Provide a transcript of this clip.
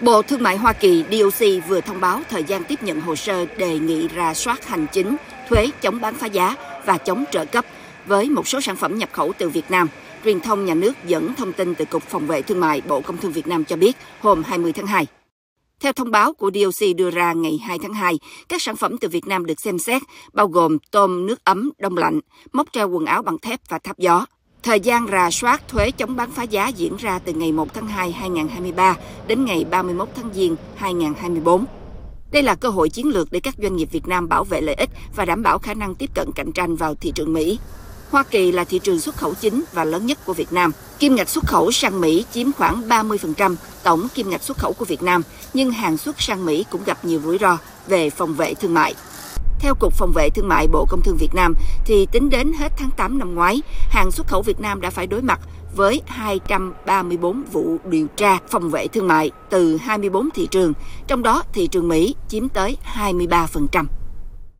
Bộ Thương mại Hoa Kỳ DOC vừa thông báo thời gian tiếp nhận hồ sơ đề nghị ra soát hành chính, thuế chống bán phá giá và chống trợ cấp với một số sản phẩm nhập khẩu từ Việt Nam. Truyền thông nhà nước dẫn thông tin từ Cục Phòng vệ Thương mại Bộ Công Thương Việt Nam cho biết hôm 20 tháng 2. Theo thông báo của DOC đưa ra ngày 2 tháng 2, các sản phẩm từ Việt Nam được xem xét, bao gồm tôm nước ấm, đông lạnh, móc treo quần áo bằng thép và tháp gió. Thời gian rà soát thuế chống bán phá giá diễn ra từ ngày 1 tháng 2 2023 đến ngày 31 tháng Giêng 2024. Đây là cơ hội chiến lược để các doanh nghiệp Việt Nam bảo vệ lợi ích và đảm bảo khả năng tiếp cận cạnh tranh vào thị trường Mỹ. Hoa Kỳ là thị trường xuất khẩu chính và lớn nhất của Việt Nam. Kim ngạch xuất khẩu sang Mỹ chiếm khoảng 30% tổng kim ngạch xuất khẩu của Việt Nam, nhưng hàng xuất sang Mỹ cũng gặp nhiều rủi ro về phòng vệ thương mại. Theo Cục Phòng vệ Thương mại Bộ Công Thương Việt Nam, thì tính đến hết tháng 8 năm ngoái, hàng xuất khẩu Việt Nam đã phải đối mặt với 234 vụ điều tra phòng vệ thương mại từ 24 thị trường, trong đó thị trường Mỹ chiếm tới 23%.